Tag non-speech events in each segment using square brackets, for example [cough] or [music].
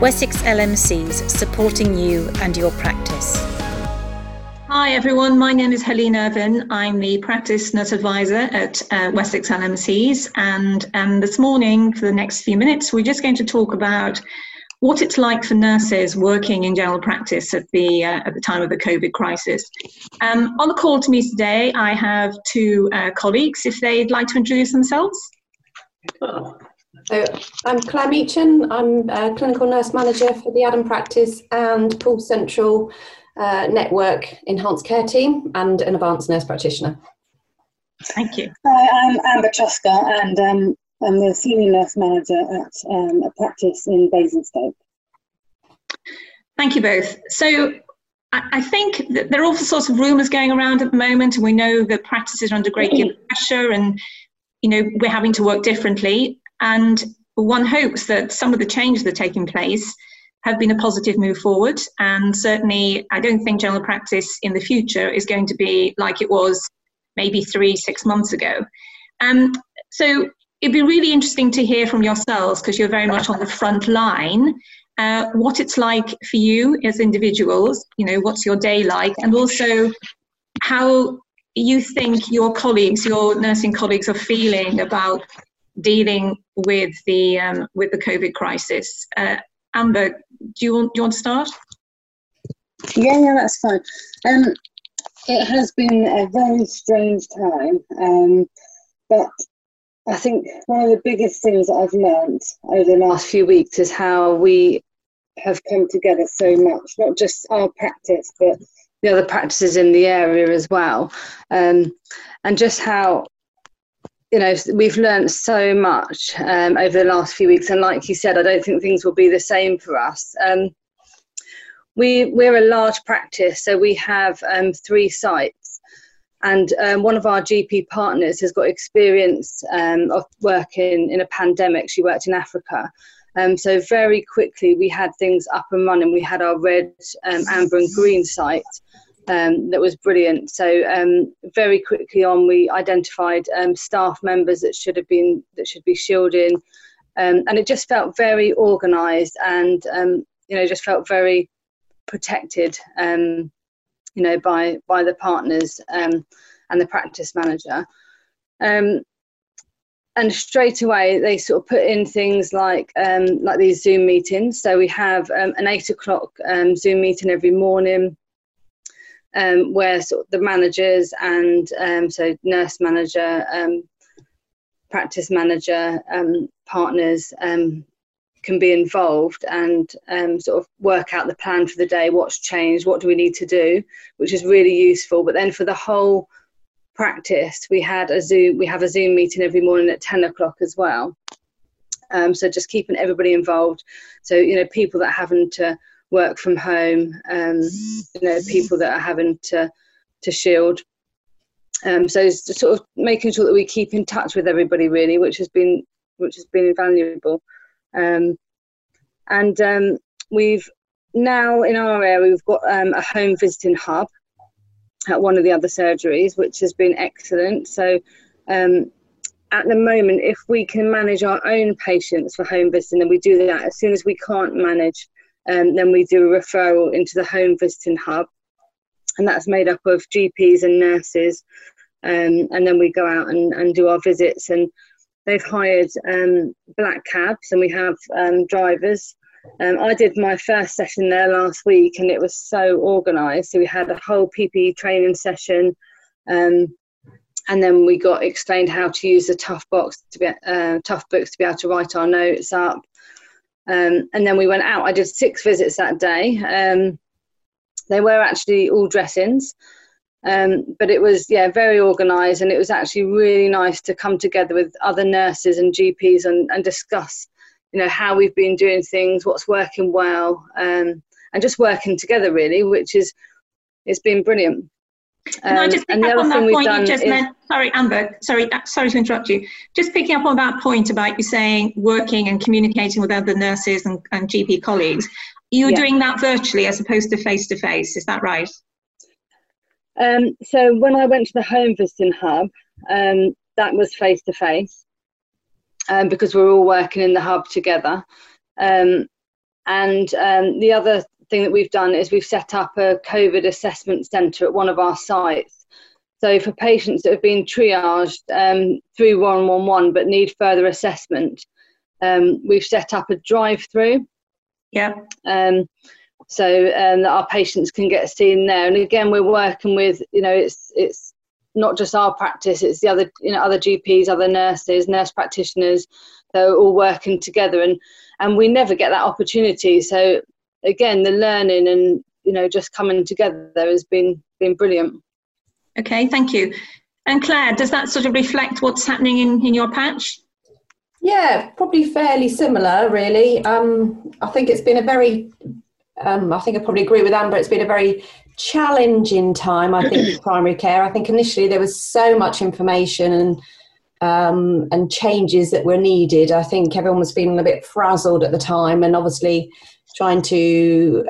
Wessex LMCs supporting you and your practice. Hi everyone, my name is Helene Irvine. I'm the practice nurse advisor at uh, Wessex LMCs, and um, this morning, for the next few minutes, we're just going to talk about what it's like for nurses working in general practice at the uh, at the time of the COVID crisis. Um, on the call to me today, I have two uh, colleagues. If they'd like to introduce themselves. So I'm Clare Mechen. I'm a clinical nurse manager for the Adam Practice and Poole Central uh, Network Enhanced Care Team and an advanced nurse practitioner. Thank you. Hi, I'm Amber Truscott and um, I'm the senior nurse manager at um, a practice in Basingstoke. Thank you both. So I think that there are all sorts of rumours going around at the moment, and we know that practices are under great deal of pressure, and you know we're having to work differently. And one hopes that some of the changes that are taking place have been a positive move forward. And certainly, I don't think general practice in the future is going to be like it was maybe three, six months ago. Um, so it'd be really interesting to hear from yourselves because you're very much on the front line. Uh, what it's like for you as individuals, you know, what's your day like, and also how you think your colleagues, your nursing colleagues, are feeling about dealing with the um, with the COVID crisis. Uh, Amber, do you want do you want to start? Yeah, yeah, that's fine. Um, it has been a very strange time, um, but I think one of the biggest things that I've learned over the last few weeks is how we have come together so much, not just our practice, but the other practices in the area as well. Um, and just how, you know, we've learned so much um, over the last few weeks. And like you said, I don't think things will be the same for us. Um, we, we're a large practice, so we have um, three sites and um, one of our GP partners has got experience um, of working in a pandemic. She worked in Africa. Um, so very quickly we had things up and running. We had our red, amber, and green site um, that was brilliant. So um, very quickly on, we identified staff members that should have been that should be shielding, and it just felt very organised and you know just felt very protected. Um, you know, by by the partners um, and the practice manager. Um, and straight away they sort of put in things like um, like these Zoom meetings. So we have um, an eight o'clock um, Zoom meeting every morning, um, where sort of the managers and um, so nurse manager, um, practice manager, partners can be involved and um, sort of work out the plan for the day, what's changed, what do we need to do, which is really useful. But then for the whole practice, we had a Zoom, we have a Zoom meeting every morning at 10 o'clock as well. Um, so just keeping everybody involved. So, you know, people that having to work from home, um, you know, people that are having to, to shield. Um, so sort of making sure that we keep in touch with everybody really, which has been, which has been invaluable. Um, and um, we've now in our area we've got um, a home visiting hub at one of the other surgeries, which has been excellent. So um, at the moment, if we can manage our own patients for home visiting, then we do that. As soon as we can't manage, um, then we do a referral into the home visiting hub, and that's made up of GPs and nurses. Um, and then we go out and, and do our visits and they've hired um, black cabs and we have um, drivers. Um, I did my first session there last week and it was so organised. So we had a whole PPE training session um, and then we got explained how to use the tough box to be uh, Toughbooks to be able to write our notes up. Um, and then we went out. I did six visits that day. Um, they were actually all dress-ins. Um, but it was yeah very organised and it was actually really nice to come together with other nurses and GPs and, and discuss you know how we've been doing things, what's working well, um, and just working together really, which is it's been brilliant. Can I just pick up on that point you just is, meant? Sorry, Amber. Sorry, uh, sorry to interrupt you. Just picking up on that point about you saying working and communicating with other nurses and, and GP colleagues. You're yeah. doing that virtually as opposed to face to face. Is that right? Um, so when I went to the home visiting hub, um, that was face to face because we're all working in the hub together. Um, And um, the other thing that we've done is we've set up a COVID assessment centre at one of our sites. So for patients that have been triaged um, through 111 but need further assessment, um, we've set up a drive-through. Yeah. Um, so um, that our patients can get seen there. And again, we're working with, you know, it's it's not just our practice; it's the other, you know, other GPs, other nurses, nurse practitioners. They're all working together, and and we never get that opportunity. So again, the learning and you know just coming together has been been brilliant. Okay, thank you. And Clare, does that sort of reflect what's happening in, in your patch? Yeah, probably fairly similar, really. Um, I think it's been a very, um, I think I probably agree with Amber, it's been a very challenging time, I think, with primary care. I think initially there was so much information and um, and changes that were needed. I think everyone was feeling a bit frazzled at the time, and obviously trying to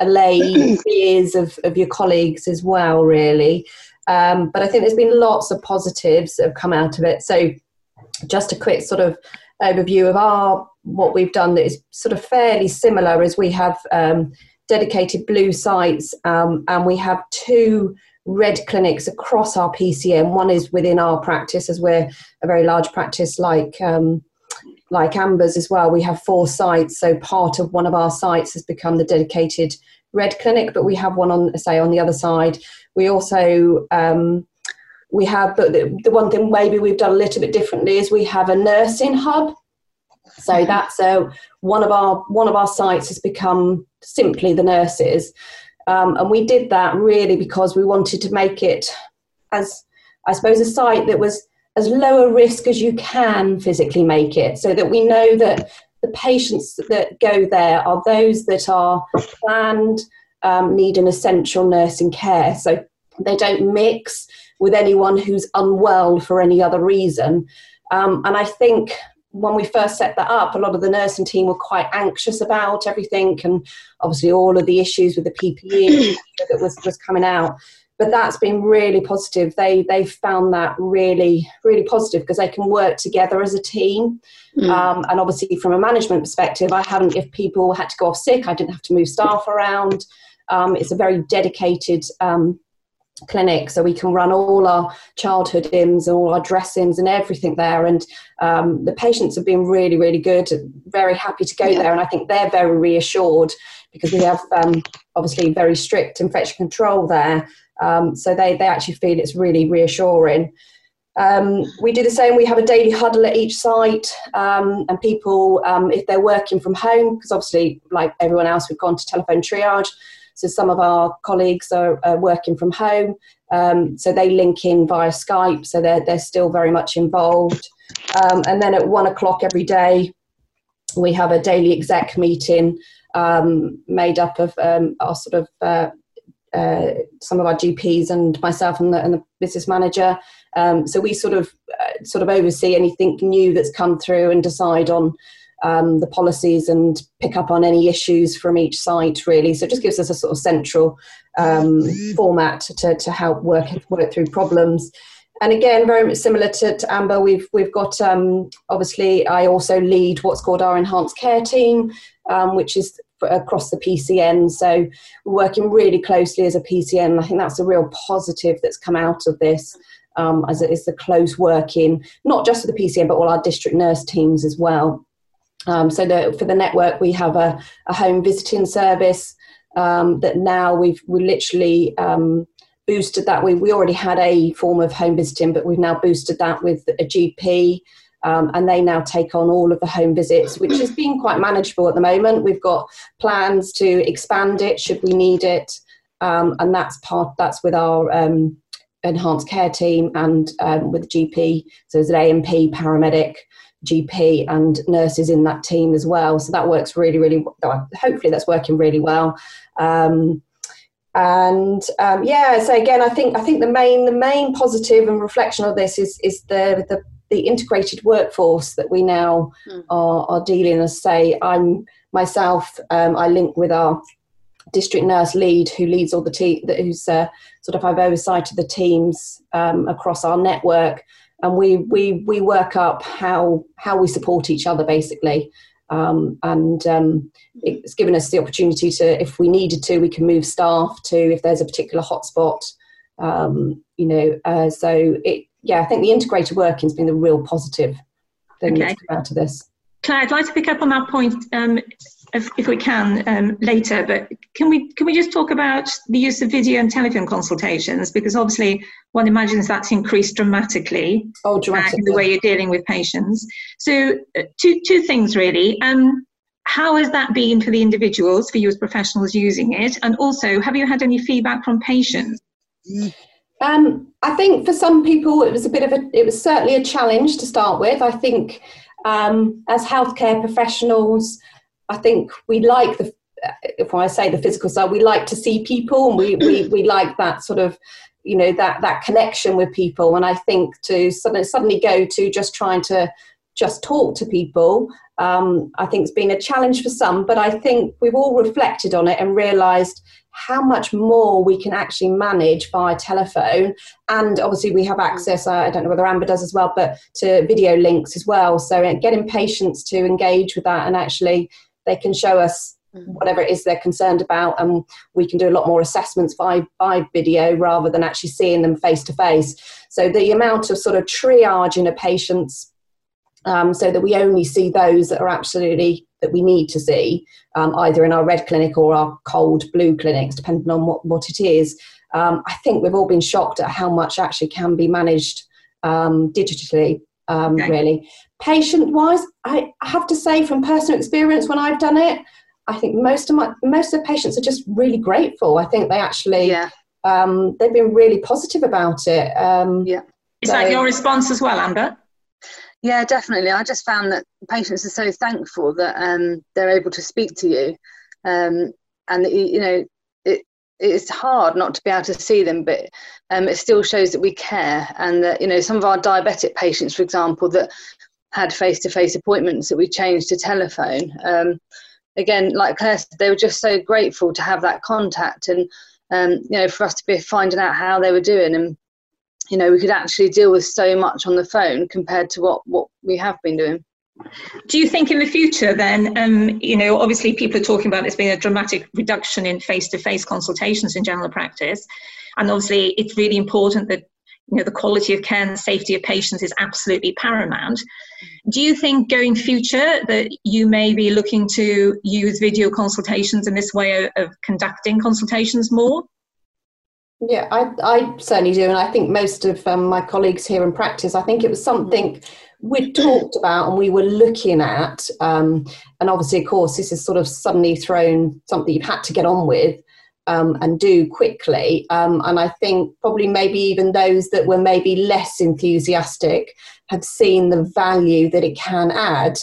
allay [clears throat] fears of, of your colleagues as well, really. Um, but I think there's been lots of positives that have come out of it. So, just a quick sort of overview of our what we've done that is sort of fairly similar is we have um, dedicated blue sites um, and we have two red clinics across our PCN. One is within our practice, as we're a very large practice like um, like Amber's as well. We have four sites, so part of one of our sites has become the dedicated red clinic, but we have one on say on the other side. We also um, we have, but the, the one thing maybe we've done a little bit differently is we have a nursing hub. So that's uh, one of our one of our sites has become simply the nurses. Um, and we did that really because we wanted to make it as, I suppose, a site that was as low a risk as you can physically make it, so that we know that the patients that go there are those that are planned, um, need an essential nursing care. So they don't mix with anyone who's unwell for any other reason. Um, and I think when we first set that up, a lot of the nursing team were quite anxious about everything, and obviously all of the issues with the PPE [clears throat] that was was coming out. But that's been really positive. They they found that really really positive because they can work together as a team. Mm. Um, and obviously, from a management perspective, I haven't. If people had to go off sick, I didn't have to move staff around. Um, it's a very dedicated um, clinic so we can run all our childhood imms and all our dressings and everything there and um, the patients have been really really good very happy to go yeah. there and I think they're very reassured because we have um, obviously very strict infection control there um, so they, they actually feel it's really reassuring um, we do the same. We have a daily huddle at each site, um, and people, um, if they're working from home, because obviously, like everyone else, we've gone to telephone triage. So some of our colleagues are, are working from home, um, so they link in via Skype, so they're, they're still very much involved. Um, and then at one o'clock every day, we have a daily exec meeting um, made up of um, our sort of uh, uh, some of our GPs and myself and the, and the business manager. Um, so we sort of uh, sort of oversee anything new that's come through and decide on um, the policies and pick up on any issues from each site really. So it just gives us a sort of central um, format to, to help work work through problems. And again very much similar to, to amber we've we've got um, obviously i also lead what's called our enhanced care team um, which is across the pcn so we're working really closely as a pcn i think that's a real positive that's come out of this um, as it is the close working, not just for the PCN, but all our district nurse teams as well. Um, so the, for the network, we have a, a home visiting service um, that now we've we literally um, boosted that. We, we already had a form of home visiting, but we've now boosted that with a GP. Um, and they now take on all of the home visits, which has been quite manageable at the moment. We've got plans to expand it should we need it, um, and that's part that's with our um, enhanced care team and with GP. So there's an ANP paramedic GP and nurses in that team as well. So that works really, really. Hopefully, that's working really well. Um, and um, yeah, so again, I think I think the main the main positive and reflection of this is is the the, the integrated workforce that we now mm. are, are dealing. As say, I'm myself. Um, I link with our district nurse lead who leads all the team who's uh, sort of I've oversight of the teams um, across our network and we we we work up how how we support each other basically Um, and um, it's given us the opportunity to, if we needed to, we can move staff to if there's a particular hotspot. Um, you know, uh, so it, yeah, I think the integrated working has been the real positive thing okay. out of this. Clare, I'd like to pick up on that point um, if, if, we can um, later, but can we can we just talk about the use of video and telephone consultations because obviously one imagines that's increased dramatically. Oh, dramatically! the way you're dealing with patients. So uh, two two things really. Um, how has that been for the individuals, for you as professionals using it, and also have you had any feedback from patients? Um, I think for some people it was a bit of a, it was certainly a challenge to start with. I think um, as healthcare professionals, I think we like the, if I say the physical side, we like to see people and we, we, we like that sort of, you know, that, that connection with people. And I think to suddenly, suddenly go to just trying to just talk to people, um, I think it's been a challenge for some, but I think we've all reflected on it and realised how much more we can actually manage via telephone. And obviously, we have access, I don't know whether Amber does as well, but to video links as well. So, uh, getting patients to engage with that and actually they can show us mm. whatever it is they're concerned about and we can do a lot more assessments by, by video rather than actually seeing them face to face so the amount of sort of triage in a patient's um, so that we only see those that are absolutely that we need to see, um, either in our red clinic or our cold blue clinics, depending on what, what it is. Um, I think we've all been shocked at how much actually can be managed um, digitally, um, okay. really. Patient wise, I have to say from personal experience when I've done it, I think most of my most of the patients are just really grateful. I think they actually yeah. Um, they've been really positive about it. yeah. Is so, that your response as well, Amber? Yeah, definitely. I just found that patients are so thankful that um, they're able to speak to you, um, and you know it, it's hard not to be able to see them, but um, it still shows that we care, and that you know some of our diabetic patients, for example, that had face-to-face appointments that we changed to telephone. Um, again, like Clare said, they were just so grateful to have that contact, and um, you know for us to be finding out how they were doing. And you know we could actually deal with so much on the phone compared to what what we have been doing. Do you think in the future then um, you know obviously people are talking about there's been a dramatic reduction in face-to-face consultations in general practice. And obviously it's really important that you know the quality of care and safety of patients is absolutely paramount do you think going future that you may be looking to use video consultations in this way of, of conducting consultations more yeah, I, I certainly do. And I think most of um, my colleagues here in practice, I think it was something we talked about and we were looking at. Um, and obviously, of course, this is sort of suddenly thrown something you've had to get on with um, and do quickly. Um, and I think probably maybe even those that were maybe less enthusiastic have seen the value that it can add.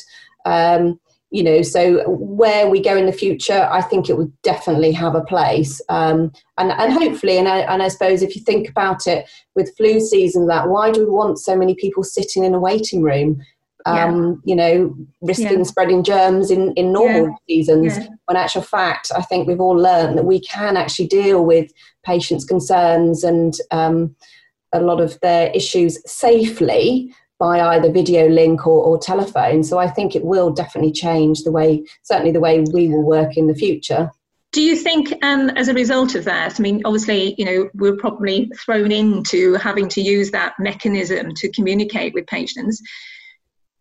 Um, you know so where we go in the future i think it would definitely have a place um, and and hopefully and I, and I suppose if you think about it with flu season that why do we want so many people sitting in a waiting room um, yeah. you know risking yeah. spreading germs in in normal yeah. seasons when actual fact i think we've all learned that we can actually deal with patients concerns and um, a lot of their issues safely by either video link or, or telephone. So I think it will definitely change the way, certainly the way we will work in the future. Do you think, um, as a result of that, I mean, obviously, you know, we're probably thrown into having to use that mechanism to communicate with patients.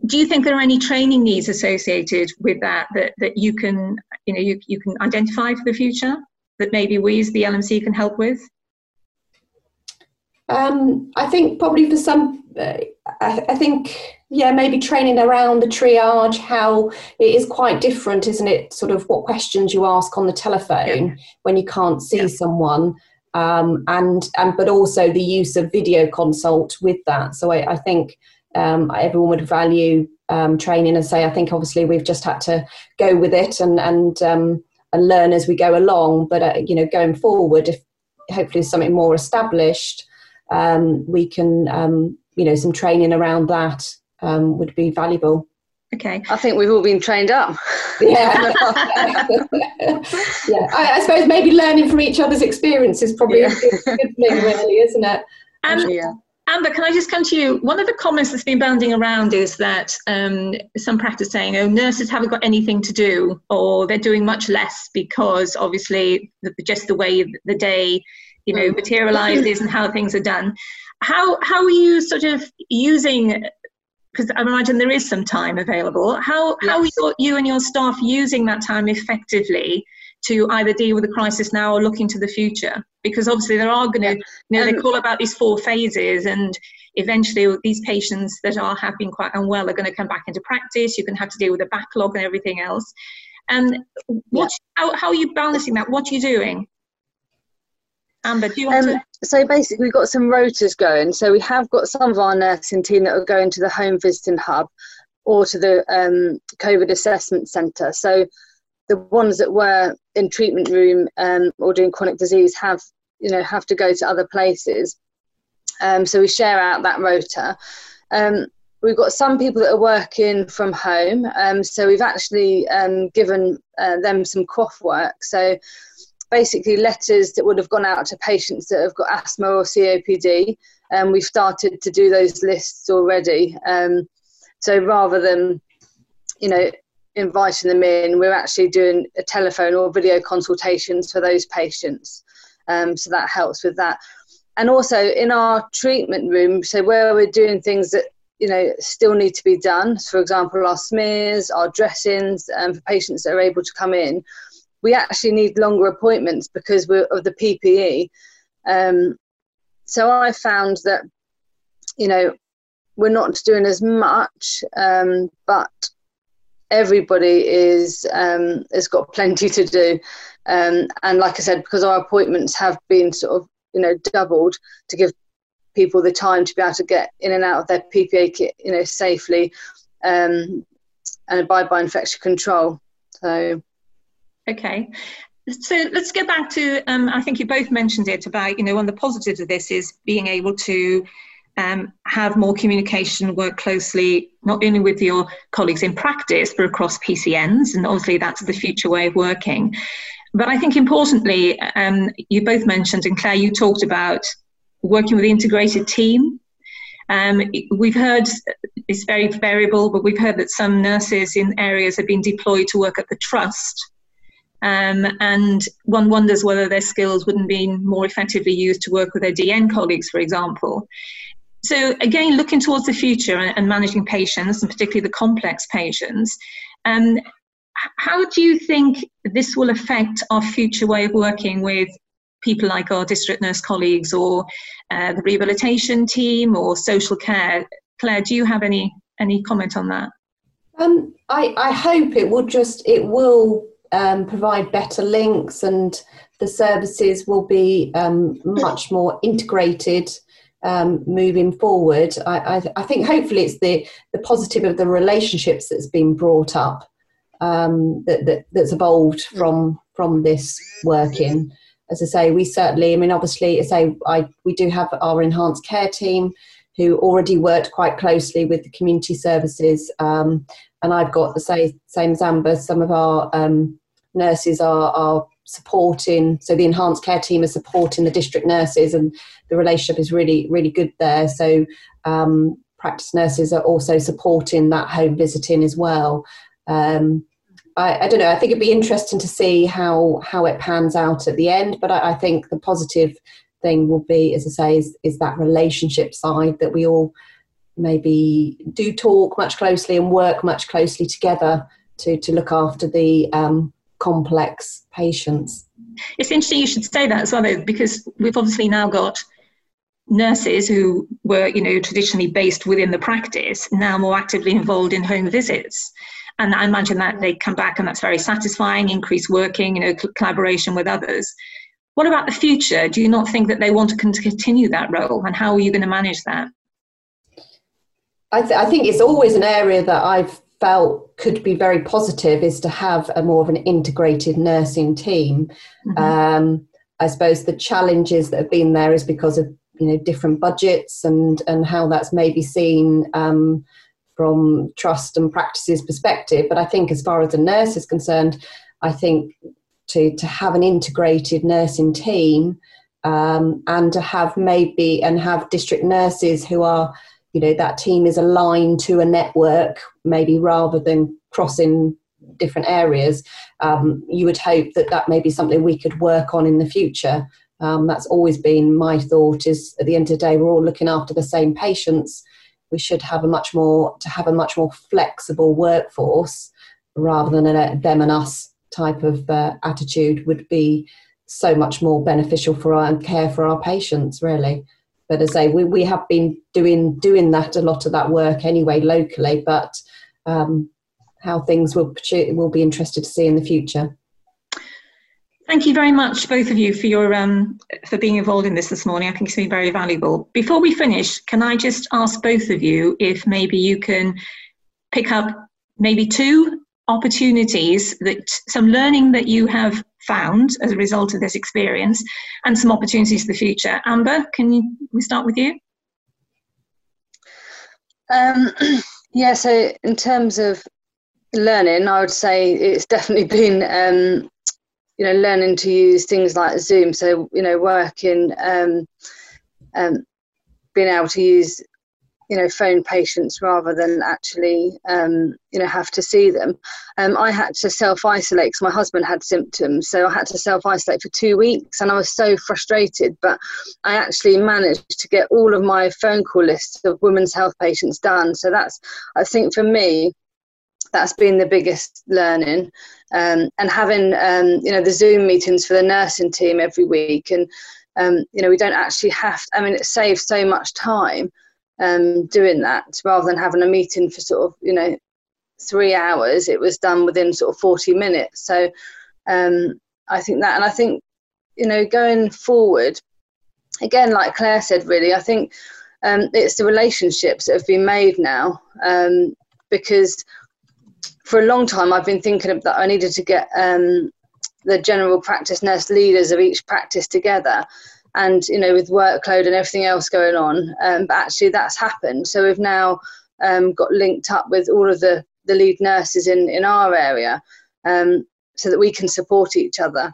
Do you think there are any training needs associated with that that, that you can, you know, you, you can identify for the future that maybe we as the LMC can help with? Um, I think probably for some, uh, I, I, think, yeah, maybe training around the triage, how it is quite different, isn't it? Sort of what questions you ask on the telephone yeah. when you can't see yeah. someone. Um, and and but also the use of video consult with that. So I, I think um, everyone would value um, training and say I think obviously we've just had to go with it and and um, and learn as we go along. But uh, you know, going forward, if hopefully something more established, um, we can, um, you know, some training around that um, would be valuable. Okay. I think we've all been trained up. Yeah. [laughs] [laughs] yeah. I, I, suppose maybe learning from each other's experience is probably yeah. a good, good thing, really, isn't it? Um, yeah. Amber, can I just come to you? One of the comments that's been bounding around is that um, some practice saying, oh, nurses haven't got anything to do, or they're doing much less because obviously the, just the way the day, you know, mm. materializes and how things are done. How how are you sort of using? Because I imagine there is some time available. How yes. how are you, you and your staff using that time effectively to either deal with the crisis now or look into the future because obviously there are going to you know they um, call about these four phases and eventually these patients that are have been quite unwell are going to come back into practice you're going to have to deal with the backlog and everything else and what yeah. how, how are you balancing that what are you doing Amber, do you want um, to? So basically, we've got some rotas going. So we have got some of our nursing team that are going to the home visiting hub or to the um, COVID assessment centre. So the ones that were in treatment room um, or doing chronic disease have you know have to go to other places. Um, so we share out that rota. Um, we've got some people that are working from home um, so we've actually um, given uh, them some QOF work. So basically letters that would have gone out to patients that have got asthma or copd and um, we've started to do those lists already. So rather than you know inviting them in, we're actually doing a telephone or video consultations for those patients. Um, so that helps with that. And also in our treatment room, so where we're doing things that you know still need to be done, So for example, our smears, our dressings, um, for patients that are able to come in, we actually need longer appointments because we're of the PPE. Um, so I found that you know we're not doing as much, um, but everybody is um, has got plenty to do. Um, and like I said, because our appointments have been sort of you know doubled to give people the time to be able to get in and out of their PPE kit, you know, safely um, and abide by infection control. So, okay. So let's go back to. Um, I think you both mentioned it about you know one of the positives of this is being able to um, have more communication, work closely not only with your colleagues in practice, but across PCNs. And obviously, that's the future way of working. But I think importantly, um, you both mentioned, and Clare, you talked about working with the integrated team. Um, we've heard it's very variable, but we've heard that some nurses in areas have been deployed to work at the trust. Um, and one wonders whether their skills wouldn't be more effectively used to work with their DN colleagues, for example. So again, looking towards the future and, managing patients, and particularly the complex patients, um, how do you think this will affect our future way of working with people like our district nurse colleagues or uh, the rehabilitation team or social care? Clare, do you have any any comment on that? Um, I, I hope it will just it will um, provide better links and the services will be um, much more integrated um, moving forward. I, I, I, think hopefully it's the, the positive of the relationships that's been brought up um, that, that, that's evolved from from this working. As I say, we certainly. I mean, obviously, I say I we do have our enhanced care team who already worked quite closely with the community services, um, and I've got the same same as Amber. Some of our um, nurses are are supporting so the enhanced care team is supporting the district nurses and the relationship is really really good there. So um, practice nurses are also supporting that home visiting as well. Um, I, I, don't know i think it'd be interesting to see how how it pans out at the end but I, I think the positive thing will be as i say is, is that relationship side that we all maybe do talk much closely and work much closely together to to look after the um, complex patients. It's interesting you should say that as well, though, because we've obviously now got nurses who were, you know, traditionally based within the practice now more actively involved in home visits. And I imagine that they come back and that's very satisfying, increased working, you know, collaboration with others. What about the future? Do you not think that they want to continue that role? And how are you going to manage that? I, th- I think it's always an area that I've felt could be very positive is to have a more of an integrated nursing team. Mm-hmm. Um, I suppose the challenges that have been there is because of you know different budgets and and how that's maybe seen um, from trust and practices perspective. But I think as far as the nurse is concerned, I think to to have an integrated nursing team um, and to have maybe and have district nurses who are you know that team is aligned to a network maybe rather than crossing different areas um, you would hope that that may be something we could work on in the future. Um, that's always been my thought is at the end of the day we're all looking after the same patients. We should have a much more to have a much more flexible workforce rather than a them and us type of uh, attitude would be so much more beneficial for our care for our patients really but as I say we, we have been doing doing that a lot of that work anyway locally but um, how things will will be interested to see in the future Thank you very much, both of you, for your um, for being involved in this this morning. I think it's been very valuable. Before we finish, can I just ask both of you if maybe you can pick up maybe two opportunities that some learning that you have found as a result of this experience, and some opportunities for the future. Amber, can you, we start with you? Um, [clears throat] yeah. So in terms of learning, I would say it's definitely [laughs] been um, you know learning to use things like zoom so you know working um, um, being able to use you know phone patients rather than actually um, you know have to see them. Um, i had to self-isolate because my husband had symptoms so i had to self-isolate for two weeks and i was so frustrated but i actually managed to get all of my phone call lists of women's health patients done. So that's i think for me that's been the biggest learning. Um, and having um, you know the zoom meetings for the nursing team every week and um, you know we don't actually have to, i mean it saves so much time um, doing that rather than having a meeting for sort of you know three hours it was done within sort of 40 minutes so um, i think that and i think you know going forward again like clare said really i think um, it's the relationships that have been made now because for a long time, I've been thinking that I needed to get um, the general practice nurse leaders of each practice together. And, you know, with workload and everything else going on, um, but actually that's happened. So we've now um, got linked up with all of the, the lead nurses in, in our area um, so that we can support each other.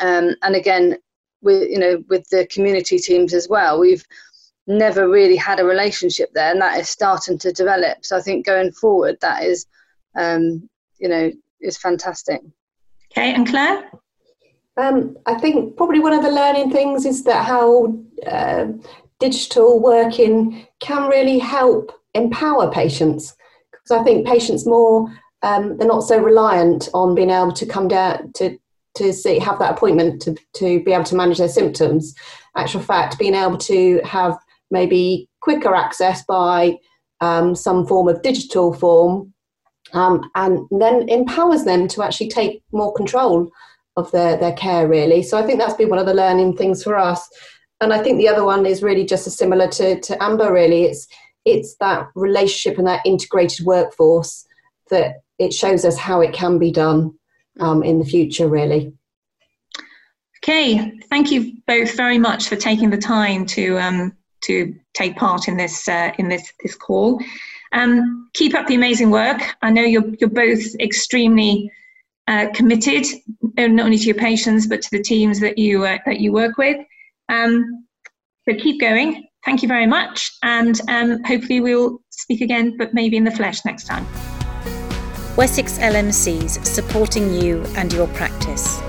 Um, and again, with, you know, with the community teams as well, we've never really had a relationship there and that is starting to develop. So I think going forward, that is um, you know, is fantastic. Okay, and Clare? Um, I think probably one of the learning things is that how uh, digital working can really help empower patients. Because I think patients more um, they're not so reliant on being able to come down to to see have that appointment to to be able to manage their symptoms. Actual fact, being able to have maybe quicker access by um, some form of digital form um, and then empowers them to actually take more control of their, their care, really. So I think that's been one of the learning things for us. And I think the other one is really just as similar to, to Amber, really. It's, it's that relationship and that integrated workforce that it shows us how it can be done um, in the future, really. Okay, thank you both very much for taking the time to um, to take part in this uh, in this this call. Um, keep up the amazing work. I know you're, you're both extremely uh, committed, uh, not only to your patients, but to the teams that you, uh, that you work with. Um, so keep going. Thank you very much. And um, hopefully we'll speak again, but maybe in the flesh next time. Wessex LMCs supporting you and your practice.